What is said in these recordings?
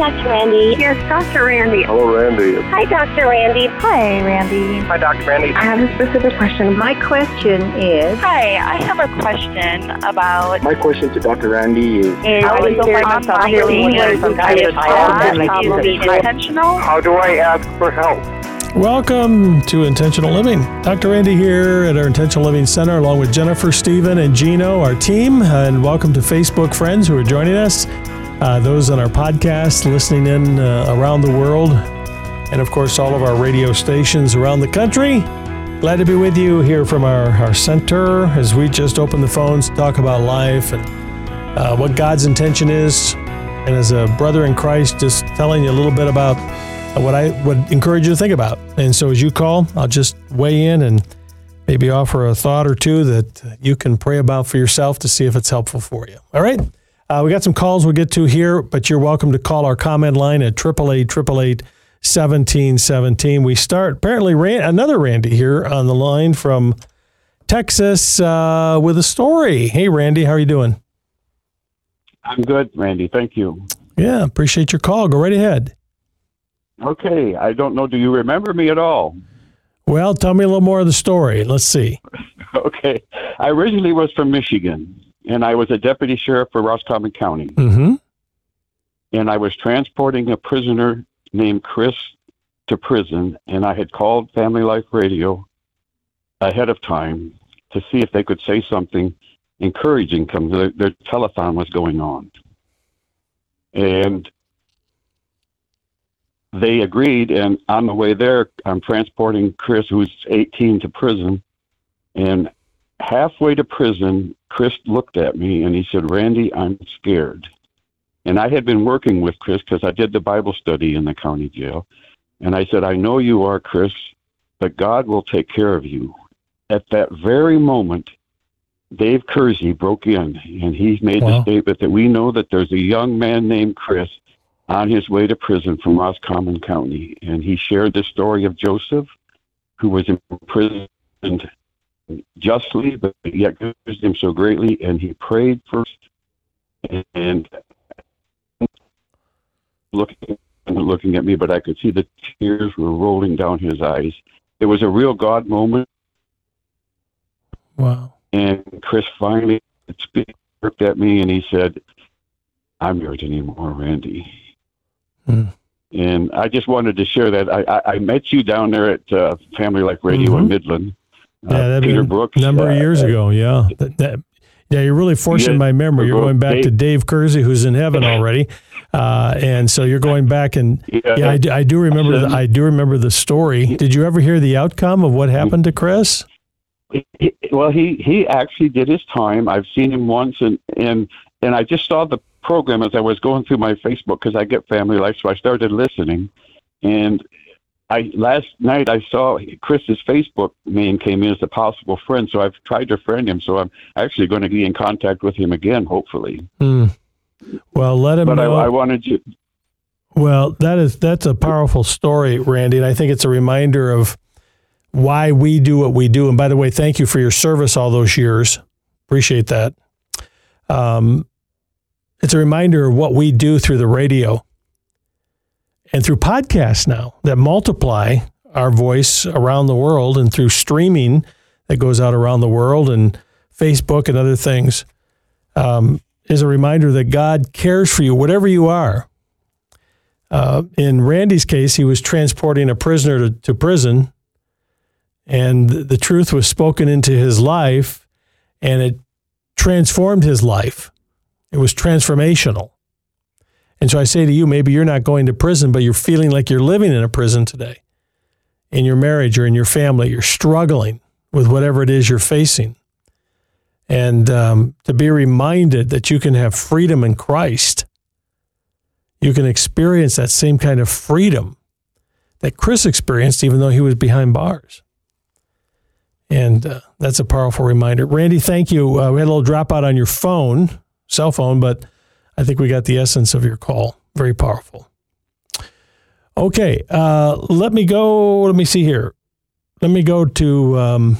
Dr. Randy. Yes, Dr. Randy. Hello, Randy. Hi, Dr. Randy. Hi, Randy. Hi, Dr. Randy. I have a specific question. My question is Hi, I have a question about. My question to Dr. Randy is And I was there on some my really feeling weird some kind of kind of problems. is being intentional. how do I ask for help? Welcome to Intentional Living. Dr. Randy here at our Intentional Living Center, along with Jennifer, Stephen, and Gino, our team. And welcome to Facebook friends who are joining us, uh, those on our podcast, listening in uh, around the world, and of course, all of our radio stations around the country. Glad to be with you here from our, our center as we just open the phones to talk about life and uh, what God's intention is. And as a brother in Christ, just telling you a little bit about what I would encourage you to think about. And so as you call, I'll just weigh in and maybe offer a thought or two that you can pray about for yourself to see if it's helpful for you. All right. Uh, we got some calls we'll get to here, but you're welcome to call our comment line at 888 1717. We start apparently Ran- another Randy here on the line from Texas uh, with a story. Hey, Randy, how are you doing? I'm good, Randy. Thank you. Yeah, appreciate your call. Go right ahead. Okay, I don't know. Do you remember me at all? Well, tell me a little more of the story. Let's see. Okay, I originally was from Michigan, and I was a deputy sheriff for Roscommon County, Mm-hmm. and I was transporting a prisoner named Chris to prison, and I had called Family Life Radio ahead of time to see if they could say something encouraging because their, their telethon was going on, and they agreed. And on the way there, I'm transporting Chris, who's 18, to prison, and halfway to prison, Chris looked at me and he said, Randy, I'm scared. And I had been working with Chris because I did the Bible study in the county jail. And I said, I know you are, Chris, but God will take care of you. At that very moment, Dave Kersey broke in and he made Wow. the statement that we know that there's a young man named Chris on his way to prison from Roscommon County. And he shared the story of Joseph, who was imprisoned justly, but yet used him so greatly. And he prayed first and looking looking at me, but I could see the tears were rolling down his eyes. It was a real God moment. Wow. And Chris finally looked at me and he said, I'm yours anymore, Randy. Hmm. And I just wanted to share that. I, I, I met you down there at uh, Family Life Radio in Mhm. Midland. Uh, Yeah, that'd Peter Brooks. a number of uh, years ago. Yeah. That, that- yeah, you're really forcing Yeah, my memory. You're going back to Dave Kersey, who's in heaven already, uh, and so you're going back and Yeah, yeah, I do, I do remember. The, I do remember the story. Did you ever hear the outcome of what happened to Chris? Well, he he actually did his time. I've seen him once, and and and I just saw the program as I was going through my Facebook because I get Family Life, so I started listening. And I last night I saw Chris's Facebook name came in as a possible friend, so I've tried to friend him. So I'm actually going to be in contact with him again, hopefully. Hmm. Well, let him But I, know. I wanted you. Well, that is that's a powerful story, Randy, and I think it's a reminder of why we do what we do. And by the way, thank you for your service all those years. Appreciate that. Um, it's a reminder of what we do through the radio and through podcasts now that multiply our voice around the world and through streaming that goes out around the world and Facebook and other things um, is a reminder that God cares for you, whatever you are. Uh, in Randy's case, he was transporting a prisoner to, to prison, and the, the truth was spoken into his life, and it transformed his life. It was transformational. And so I say to you, maybe you're not going to prison, but you're feeling like you're living in a prison today. In your marriage or in your family, you're struggling with whatever it is you're facing. And um, to be reminded that you can have freedom in Christ you can experience that same kind of freedom that Chris experienced, even though he was behind bars. And uh, that's a powerful reminder. Randy, thank you. Uh, we had a little dropout on your phone, cell phone, but I think we got the essence of your call. Very powerful. Okay, uh, let me go. Let me see here. Let me go to um,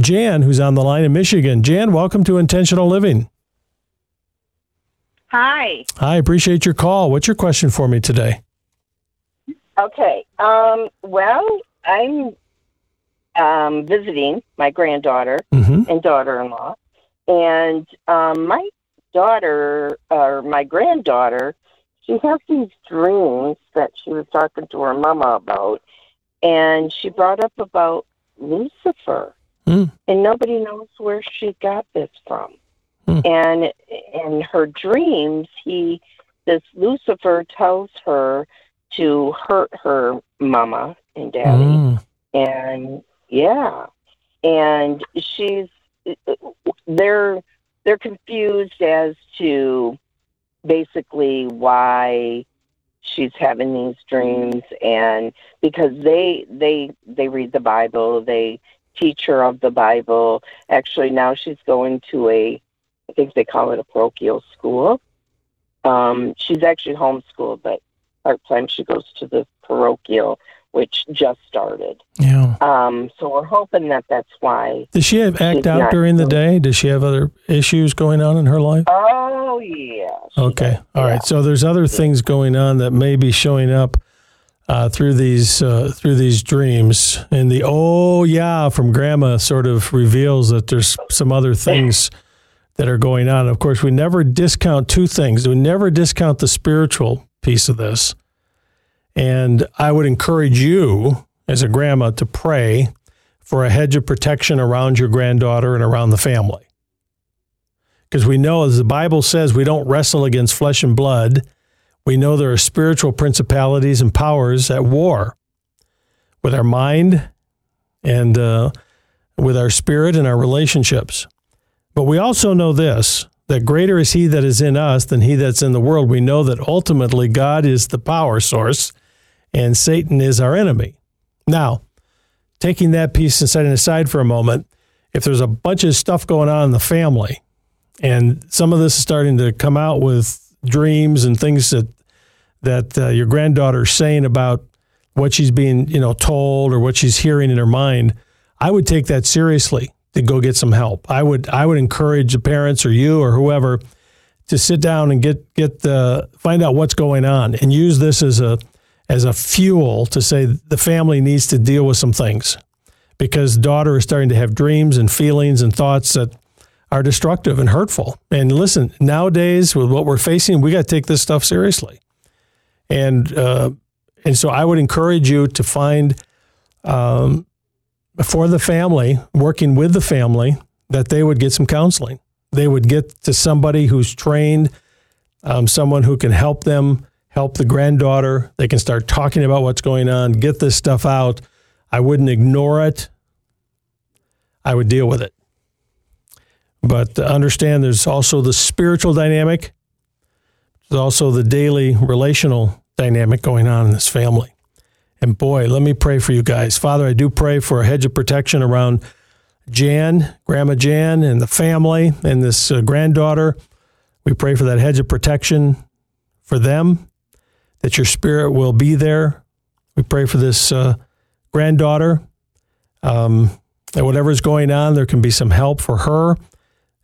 Jan, who's on the line in Michigan. Jan, welcome to Intentional Living. Hi. I appreciate your call. What's your question for me today? Okay. Um, well, I'm um, visiting my granddaughter Mm-hmm. and daughter-in-law, and um, my daughter or my granddaughter, she has these dreams that she was talking to her mama about, and she brought up about Lucifer, Mm. and nobody knows where she got this from. Hmm. And in her dreams, he, this Lucifer, tells her to hurt her mama and daddy Mm. and yeah and she's they're they're confused as to basically why she's having these dreams and because they they they read the bible they teach her of the bible. Actually now she's going to a i think they call it a parochial school. Um she's actually homeschooled but part time she goes to the parochial which just started Yeah. um, so we're hoping that that's why. Does she have act out during the day? Does she have other issues going on in her life? Oh yeah. Okay. does, All yeah. right. So there's other things going on that may be showing up uh, through these uh, through these dreams, and the oh yeah from Grandma sort of reveals that there's some other things that are going on. Of course, we never discount two things. We never discount the spiritual piece of this, and I would encourage you as a grandma to pray for a hedge of protection around your granddaughter and around the family because we know, as the Bible says, we don't wrestle against flesh and blood. We know there are spiritual principalities and powers at war with our mind and uh, with our spirit and our relationships. But we also know this that greater is He that is in us than He that's in the world. We know that ultimately God is the power source and Satan is our enemy. Now, taking that piece and setting aside for a moment, if there's a bunch of stuff going on in the family, and some of this is starting to come out with dreams and things that that uh, your granddaughter's saying about what she's being you know told or what she's hearing in her mind i would take that seriously to go get some help i would i would encourage the parents or you or whoever to sit down and get get the find out what's going on and use this as a as a fuel to say the family needs to deal with some things because daughter is starting to have dreams and feelings and thoughts that are destructive and hurtful. And listen, nowadays with what we're facing, we got to take this stuff seriously. And uh, and so I would encourage you to find um, for the family, working with the family, that they would get some counseling. They would get to somebody who's trained, um, someone who can help them help the granddaughter. They can start talking about what's going on, get this stuff out. I wouldn't ignore it. I would deal with it. But understand there's also the spiritual dynamic. There's also the daily relational dynamic going on in this family. And boy, let me pray for you guys. Father, I do pray for a hedge of protection around Jan, Grandma Jan, and the family and this uh, granddaughter. We pray for that hedge of protection for them, that your spirit will be there. We pray for this uh, granddaughter. Um, that is going on, there can be some help for her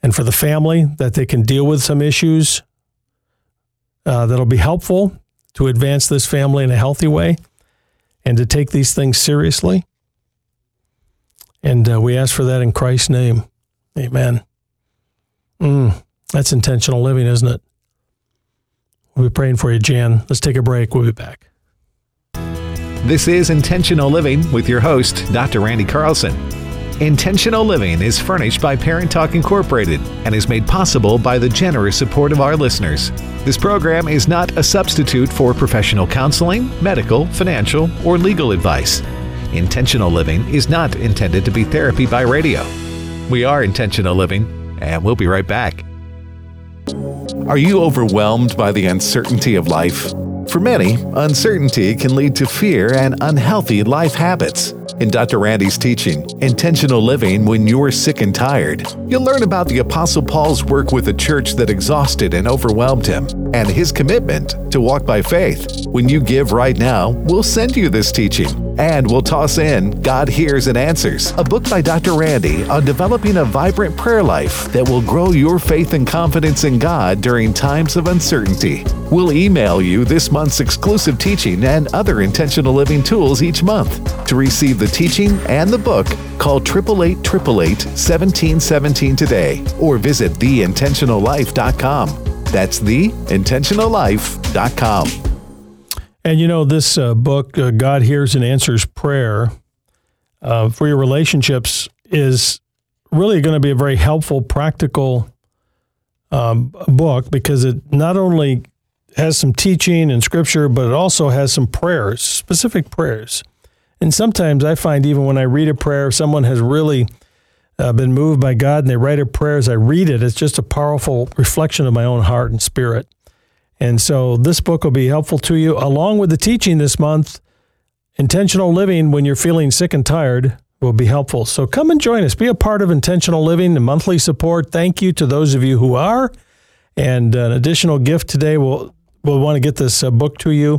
and for the family, that they can deal with some issues uh, that'll be helpful to advance this family in a healthy way and to take these things seriously. And uh, we ask for that in Christ's name. Amen. Mm, that's intentional living, isn't it? We'll be praying for you, Jan. Let's take a break. We'll be back. This is Intentional Living with your host, Dr. Randy Carlson. Intentional Living is furnished by Parent Talk Incorporated and is made possible by the generous support of our listeners. This program is not a substitute for professional counseling, medical, financial, or legal advice. Intentional Living is not intended to be therapy by radio. We are Intentional Living, and we'll be right back. Are you overwhelmed by the uncertainty of life? For many, uncertainty can lead to fear and unhealthy life habits. In Dr. Randy's teaching, Intentional Living When You're Sick and Tired, you'll learn about the Apostle Paul's work with a church that exhausted and overwhelmed him, and his commitment to walk by faith. When you give right now, we'll send you this teaching. And we'll toss in God Hears and Answers, a book by Dr. Randy on developing a vibrant prayer life that will grow your faith and confidence in God during times of uncertainty. We'll email you this month's exclusive teaching and other intentional living tools each month. To receive the teaching and the book, call 888 1717 today or visit theintentionallife.com. That's theintentionallife.com. And you know, this uh, book, uh, God Hears and Answers Prayer, uh, for your relationships is really going to be a very helpful, practical um, book because it not only has some teaching and scripture, but it also has some prayers, specific prayers. And sometimes I find even when I read a prayer, someone has really uh, been moved by God and they write a prayer as I read it. It's just a powerful reflection of my own heart and spirit. And so this book will be helpful to you, along with the teaching this month. Intentional living when you're feeling sick and tired will be helpful. So come and join us. Be a part of intentional living, the monthly support. Thank you to those of you who are. And an additional gift today, we'll, we'll want to get this uh, book to you.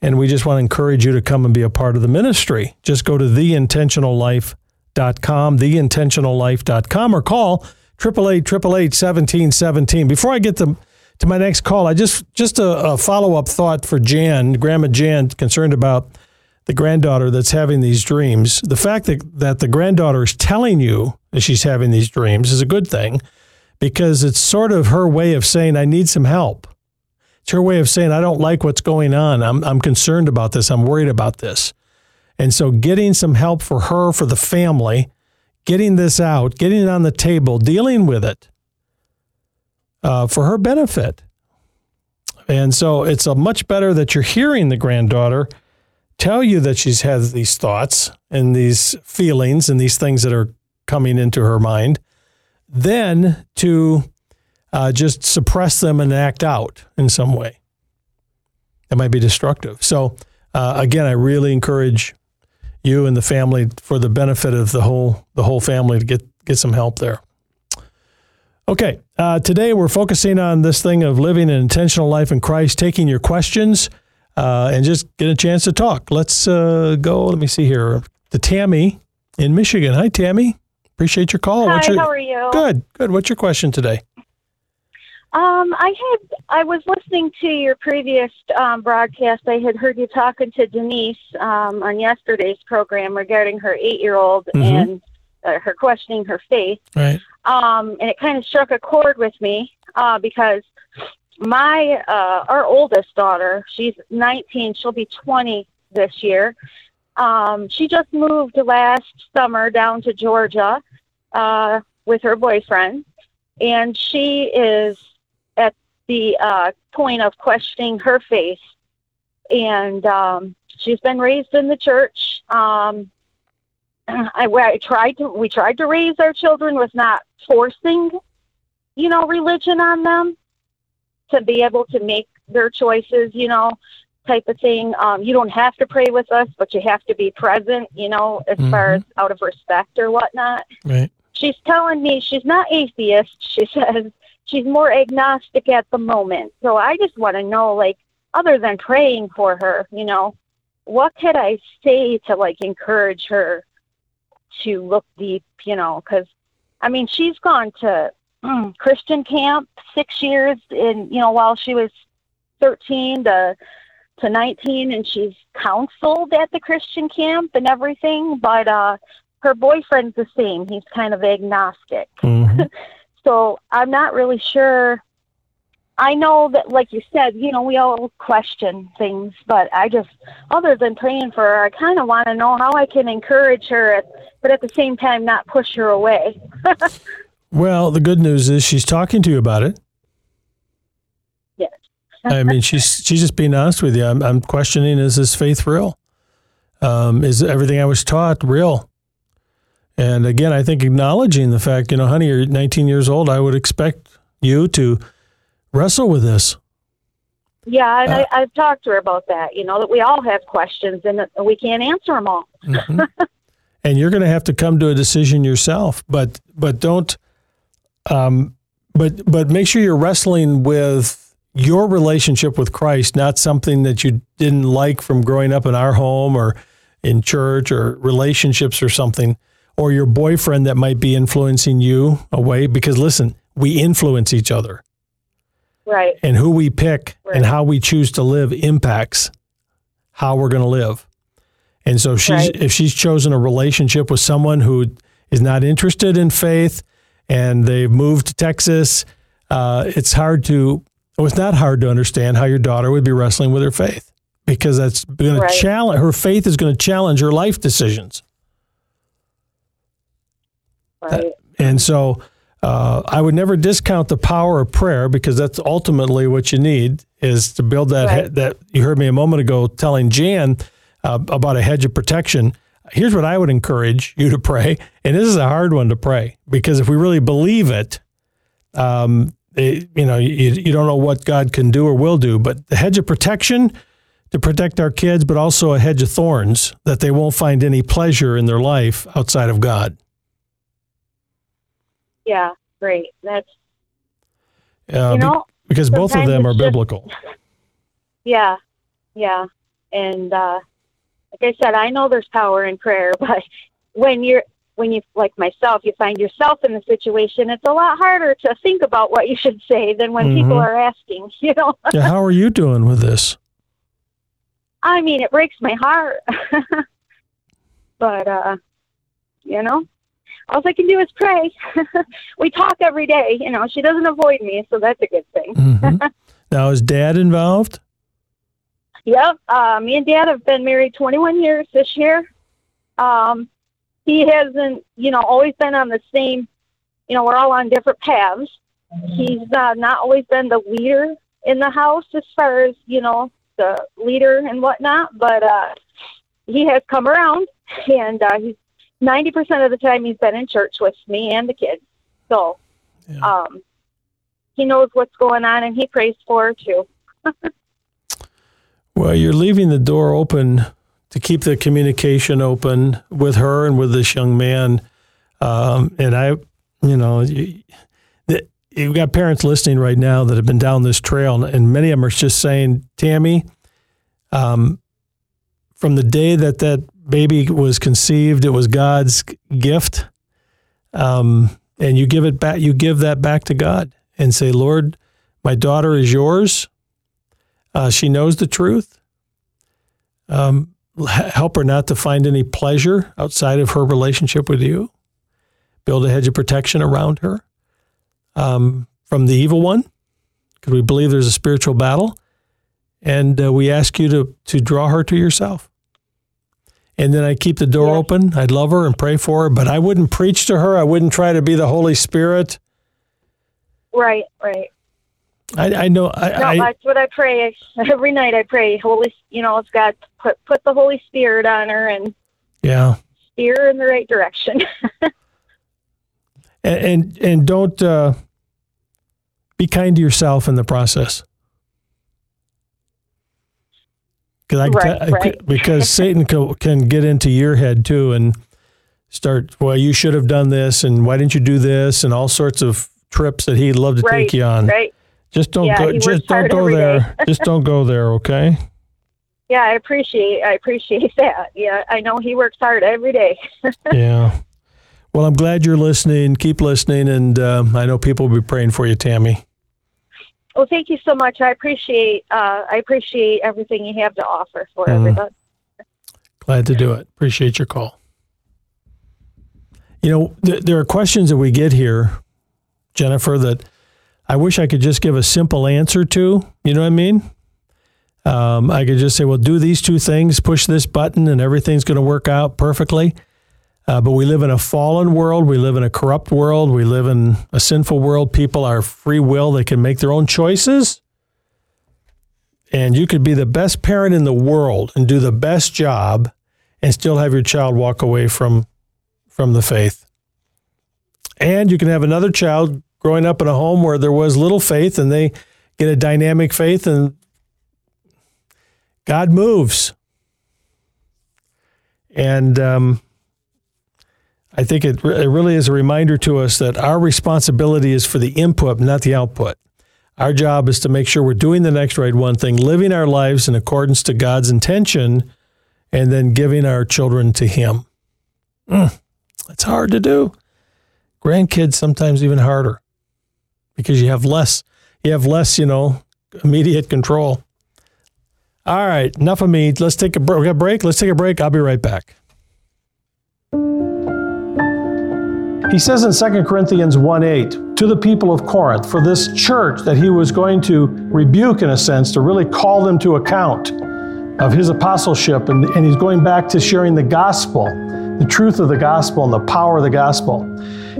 And we just want to encourage you to come and be a part of the ministry. Just go to theintentionallife.com, theintentionallife.com, or call 888 Before I get to, to my next call, I just just a, a follow up thought for Jan, Grandma Jan, concerned about the granddaughter that's having these dreams. The fact that, that the granddaughter is telling you that she's having these dreams is a good thing because it's sort of her way of saying, I need some help. It's her way of saying, I don't like what's going on. I'm, I'm concerned about this. I'm worried about this. And so, getting some help for her, for the family, getting this out, getting it on the table, dealing with it uh, for her benefit. And so, it's a much better that you're hearing the granddaughter tell you that she's had these thoughts and these feelings and these things that are coming into her mind, than to uh, just suppress them and act out in some way. That might be destructive. So, uh, again, I really encourage you and the family for the benefit of the whole the whole family to get get some help there. Okay, uh, today we're focusing on this thing of living an intentional life in Christ, taking your questions uh, and just get a chance to talk. Let's uh, go. Let me see here. The Tammy in Michigan. Hi, Tammy. Appreciate your call. Hi, your, how are you? Good, good. What's your question today? Um, I had I was listening to your previous um, broadcast. I had heard you talking to Denise um, on yesterday's program regarding her eight-year-old Mhm. and uh, her questioning her faith. Right. Um, and it kind of struck a chord with me uh, because my uh, our oldest daughter, she's 19. She'll be 20 this year. Um, she just moved last summer down to Georgia uh, with her boyfriend, and she is at the uh, point of questioning her faith. And um, she's been raised in the church. Um, I, I tried to we tried to raise our children with not forcing, you know, religion on them to be able to make their choices, you know, type of thing. Um, you don't have to pray with us, but you have to be present, you know, as far as out of respect or whatnot. Right. She's telling me she's not atheist. She says she's more agnostic at the moment. So I just want to know, like, other than praying for her, you know, what could I say to like encourage her to look deep, you know, because I mean, she's gone to mm, Christian camp six years in, you know, while she was 13 to, to 19 and she's counseled at the Christian camp and everything. But, uh, her boyfriend's the same. He's kind of agnostic. Mhm. So I'm not really sure. I know that, like you said, you know, we all question things, but I just, other than praying for her, I kind of want to know how I can encourage her, but at the same time, not push her away. Well, the good news is she's talking to you about it. yes. I mean, she's she's just being honest with you. I'm, I'm questioning: Is this faith real? Um, is everything I was taught real? And again, I think acknowledging the fact, you know, honey, you're 19 years old. I would expect you to wrestle with this. Yeah, and Uh, I, I've talked to her about that, you know, that we all have questions and we can't answer them all. Mhm. and you're going to have to come to a decision yourself. But but don't. Um, but but make sure you're wrestling with your relationship with Christ, not something that you didn't like from growing up in our home or in church or relationships or something, or your boyfriend that might be influencing you away. Because listen, we influence each other. Right. And who we pick Right. and how we choose to live impacts how we're going to live. And so she's Right. if she's chosen a relationship with someone who is not interested in faith and they've moved to Texas, uh, it's hard to well, it's not hard to understand how your daughter would be wrestling with her faith because that's going Right. to challenge her faith is going to challenge her life decisions. Right. And so uh, I would never discount the power of prayer because that's ultimately what you need is to build that Right. he- that you heard me a moment ago telling Jan uh, about a hedge of protection. Here's what I would encourage you to pray, and this is a hard one to pray because if we really believe it, um, it- you know, you, you don't know what God can do or will do, but the hedge of protection to protect our kids, but also a hedge of thorns that they won't find any pleasure in their life outside of God. Yeah. Great. That's Uh, you be- know. because both of them are just- biblical. Yeah. Yeah. And uh, like I said, I know there's power in prayer, but when you're when you like myself, you find yourself in the situation, it's a lot harder to think about what you should say than when people Mhm. are asking. You know. yeah, how are you doing with this? I mean, it breaks my heart. but, uh, you know, all I can do is pray. we talk every day. You know, she doesn't avoid me, so that's a good thing. Mhm. now, is dad involved? Yep. Uh, me and Dad have been married 21 years this year. Um, he hasn't, you know, always been on the same, you know, we're all on different paths. He's uh, not always been the leader in the house as far as, you know, the leader and whatnot, but uh, he has come around and uh, he's 90% of the time he's been in church with me and the kids. So Yeah. um, he knows what's going on and he prays for her too. Well, you're leaving the door open to keep the communication open with her and with this young man. Um, and I, you know, you, you've got parents listening right now that have been down this trail, and many of them are just saying, Tammy, um, from the day that that baby was conceived, it was God's gift. Um, and you give it back, you give that back to God and say, Lord, my daughter is yours. Uh, she knows the truth. Um, help her not to find any pleasure outside of her relationship with you. Build a hedge of protection around her um, from the evil one, because we believe there's a spiritual battle. And uh, we ask you to to draw her to yourself. And then I keep the door Yeah. open. I'd love her and pray for her, but I wouldn't preach to her. I wouldn't try to be the Holy Spirit. Right, right. I, I know. I, No, I, that's what I pray every night. I pray, Holy, you know, it's God put put the Holy Spirit on her and yeah. steer her in the right direction. and and, and don't uh, be kind to yourself in the process. Because Right, right. because Satan can, can get into your head too and start. Well, you should have done this, and why didn't you do this, and all sorts of trips that he'd love to right, take you on. right. Just don't Yeah, go. Just don't go there. just don't go there. Okay. Yeah, I appreciate I appreciate that. Yeah, I know he works hard every day. yeah. Well, I'm glad you're listening. Keep listening, and uh, I know people will be praying for you, Tammy. Well, thank you so much. I appreciate uh, I appreciate everything you have to offer for Mhm. everybody. Glad to do it. Appreciate your call. You know, th- there are questions that we get here, Jennifer, that I wish I could just give a simple answer to. You know what I mean? Um, I could just say, well, do these two things, push this button, and everything's going to work out perfectly. Uh, but we live in a fallen world. We live in a corrupt world. We live in a sinful world. People are free will. They can make their own choices. And you could be the best parent in the world and do the best job and still have your child walk away from from the faith. And you can have another child growing up in a home where there was little faith and they get a dynamic faith and God moves. And um, I think it, it really is a reminder to us that our responsibility is for the input, not the output. Our job is to make sure we're doing the next right one thing, living our lives in accordance to God's intention and then giving our children to Him. Mm, it's hard to do. Grandkids sometimes even harder because you have less, you have less, you know, immediate control. All right, enough of me. Let's take a, br- we got a break. Let's take a break. I'll be right back. He says in 2 Corinthians 1 8, to the people of Corinth, for this church that he was going to rebuke, in a sense, to really call them to account of his apostleship. And, and he's going back to sharing the gospel, the truth of the gospel, and the power of the gospel.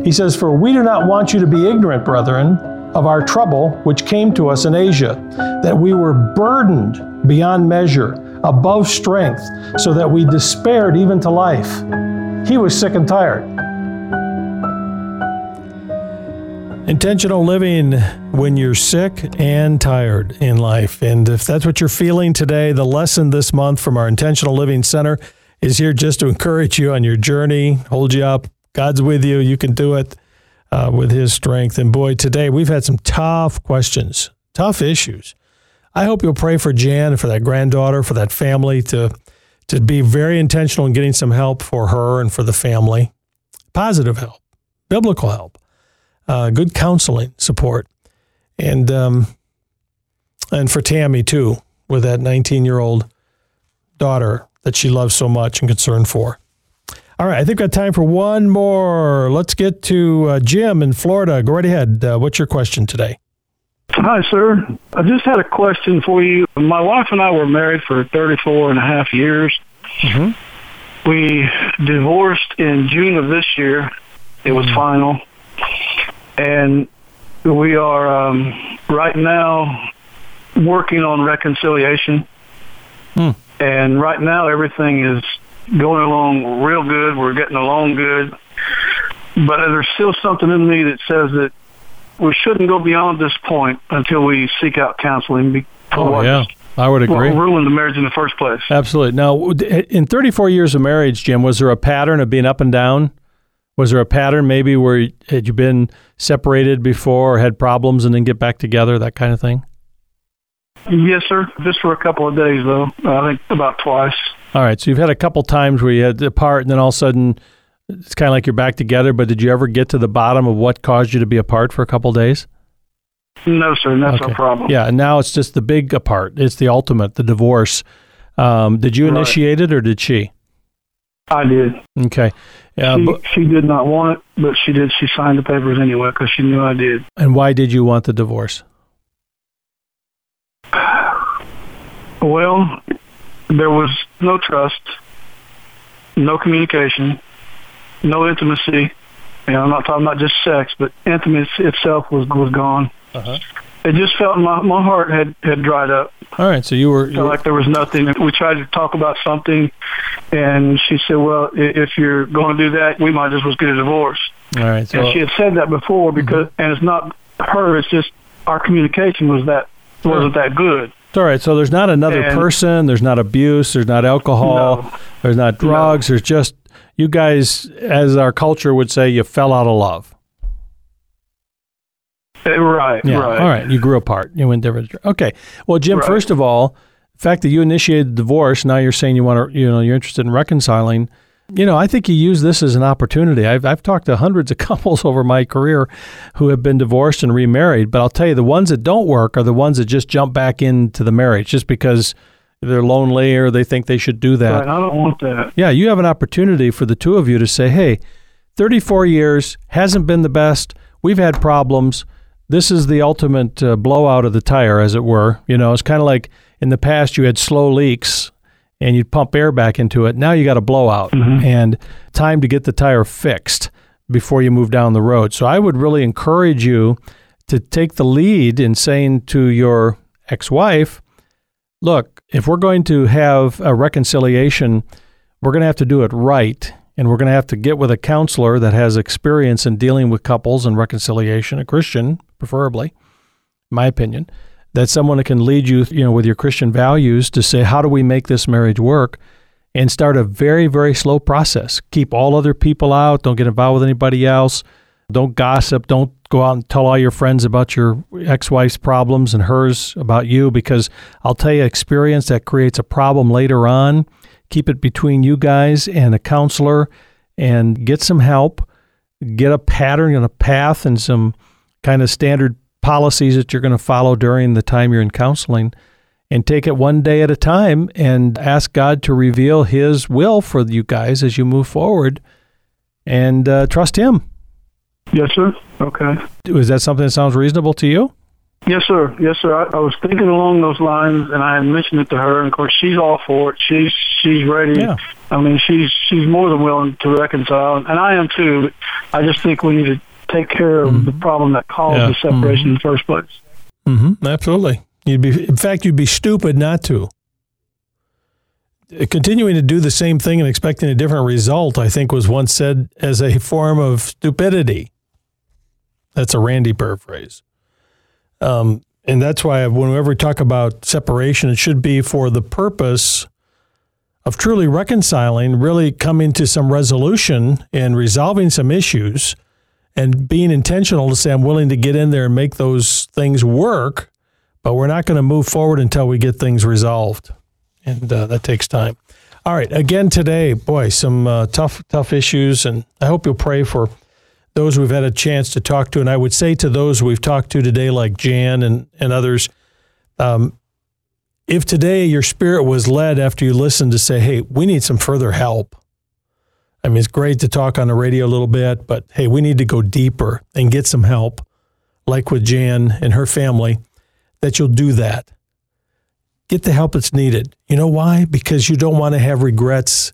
He says, For we do not want you to be ignorant, brethren, of our trouble which came to us in Asia, that we were burdened beyond measure, above strength, so that we despaired even to life. He was sick and tired. Intentional living when you're sick and tired in life. And if that's what you're feeling today, the lesson this month from our Intentional Living Center is here just to encourage you on your journey, hold you up. God's with you. You can do it uh, with His strength. And boy, today we've had some tough questions, tough issues. I hope you'll pray for Jan, for that granddaughter, for that family to to be very intentional in getting some help for her and for the family, positive help, biblical help uh, good counseling support, and um, and for Tammy too, with that 19 year old daughter that she loves so much and concerned for. All right, I think we've got time for one more. Let's get to uh, Jim in Florida. Go right ahead. Uh, what's your question today? Hi, sir. I just had a question for you. My wife and I were married for 34 and a half years. Mm-hmm. We divorced in June of this year. It was final and we are um, right now working on reconciliation. Hmm. And right now, everything is going along real good. We're getting along good, but there's still something in me that says that we shouldn't go beyond this point until we seek out counseling. Oh, yeah. I would what agree. ruined the marriage in the first place. Absolutely. Now, in 34 years of marriage, Jim, was there a pattern of being up and down? Was there a pattern maybe where had you been separated before or had problems and then get back together, that kind of thing? Yes, sir. Just for a couple of days, though. I think about twice. All right. So you've had a couple times where you had to apart and then all of a sudden it's kind of like you're back together. But did you ever get to the bottom of what caused you to be apart for a couple days? No, sir. That's Okay. no problem. Yeah. And now it's just the big apart. It's the ultimate, the divorce. Um, did you Right. initiate it or did she? I did. Okay. Yeah. she, but, she did not want it, but she did. She signed the papers anyway because she knew I did. and why did you want the divorce? Well, there was no trust, no communication, no intimacy. You know, I'm not talking about just sex, but intimacy itself was was gone. Uh-huh. It just felt my my heart had had dried up. All right. So you were, you like there was nothing. We tried to talk about something, and she said, "Well, if you're going to do that, we might as well get a divorce." all right. So and she had said that before because, mm-hmm. and it's not her. It's just our communication was that wasn't that good. All right. So there's not another And- person. There's not abuse. There's not alcohol. No. There's not drugs. There's just you guys, as our culture would say, you fell out of love. Eh, Right, Yeah. right. All right. You grew apart. You went different. Okay. Well, Jim. Right. First of all, the fact that you initiated the divorce. Now you're saying you want to. You know, you're interested in reconciling. You know, I think you use this as an opportunity. I've I've talked to hundreds of couples over my career who have been divorced and remarried. But I'll tell you, the ones that don't work are the ones that just jump back into the marriage just because they're lonely or they think they should do that. Right, I don't want that. Yeah, you have an opportunity for the two of you to say, hey, 34 years hasn't been the best. We've had problems. This is the ultimate uh, blowout of the tire, as it were. You know, it's kind of like in the past you had slow leaks and you'd pump air back into it. Now you got a blowout and time to get the tire fixed before you move down the road. So I would really encourage you to take the lead in saying to your ex wife, look, if we're going to have a reconciliation, we're going to have to do it right. And we're going to have to get with a counselor that has experience in dealing with couples and reconciliation, a Christian, preferably, my opinion, that someone that can lead you, you know, with your Christian values to say, how do we make this marriage work? And start a very, very slow process. Keep all other people out. Don't get involved with anybody else. Don't gossip. Don't go out and tell all your friends about your ex wife's problems and hers about you because I'll tell you, experience that creates a problem later on keep it between you guys and a counselor and get some help, get a pattern and a path and some kind of standard policies that you're going to follow during the time you're in counseling and take it one day at a time and ask God to reveal His will for you guys as you move forward and uh, trust Him. Yes, sir. Okay. Is that something that sounds reasonable to you? Yes, sir. Yes, sir. I, I was thinking along those lines, and I had mentioned it to her, and of course, she's all for it. She's she's ready. Yeah. I mean, she's she's more than willing to reconcile, and I am too. But I just think we need to take care of Mhm. the problem that caused Yeah. the separation in the first place. Mm-hmm. Absolutely. You'd be, in fact, you'd be stupid not to. Uh, Continuing to do the same thing and expecting a different result, I think, was once said as a form of stupidity. That's a Randy paraphrase. Um, and that's why whenever we talk about separation, it should be for the purpose of truly reconciling, really coming to some resolution and resolving some issues and being intentional to say, I'm willing to get in there and make those things work, but we're not going to move forward until we get things resolved. And uh, that takes time. All right. Again, today, boy, some uh, tough, tough issues. And I hope you'll pray for those we've had a chance to talk to. And I would say to those we've talked to today, like Jan and, and others, um, if today your spirit was led after you listened to say, hey, we need some further help. I mean, it's great to talk on the radio a little bit, but hey, we need to go deeper and get some help, like with Jan and her family, that you'll do that. Get the help that's needed. You know why? Because you don't want to have regrets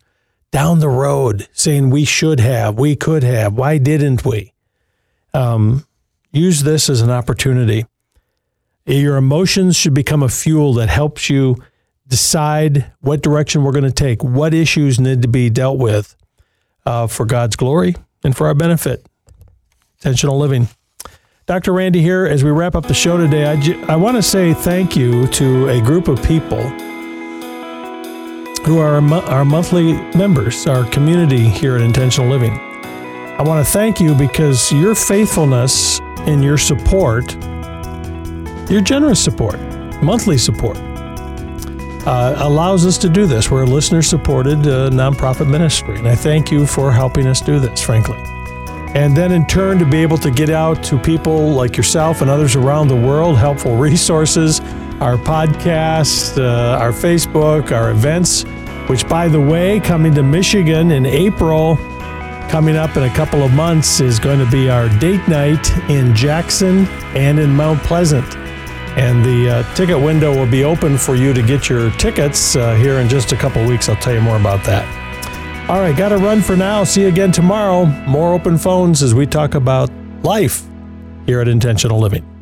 down the road saying we should have, we could have, why didn't we? Um, use this as an opportunity. Your emotions should become a fuel that helps you decide what direction we're going to take, what issues need to be dealt with uh, for God's glory and for our benefit. Intentional living. Dr. Randy here. As we wrap up the show today, I, ju- I want to say thank you to a group of people who are mo- our monthly members, our community here at Intentional Living. I want to thank you because your faithfulness and your support, your generous support, monthly support, uh, allows us to do this. We're a listener supported uh, nonprofit ministry, and I thank you for helping us do this, frankly. And then in turn, to be able to get out to people like yourself and others around the world, helpful resources, our podcast, uh, our Facebook, our events, which, by the way, coming to Michigan in April, coming up in a couple of months, is going to be our date night in Jackson and in Mount Pleasant. And the uh, ticket window will be open for you to get your tickets uh, here in just a couple weeks. I'll tell you more about that. All right, got to run for now. See you again tomorrow. More open phones as we talk about life here at Intentional Living.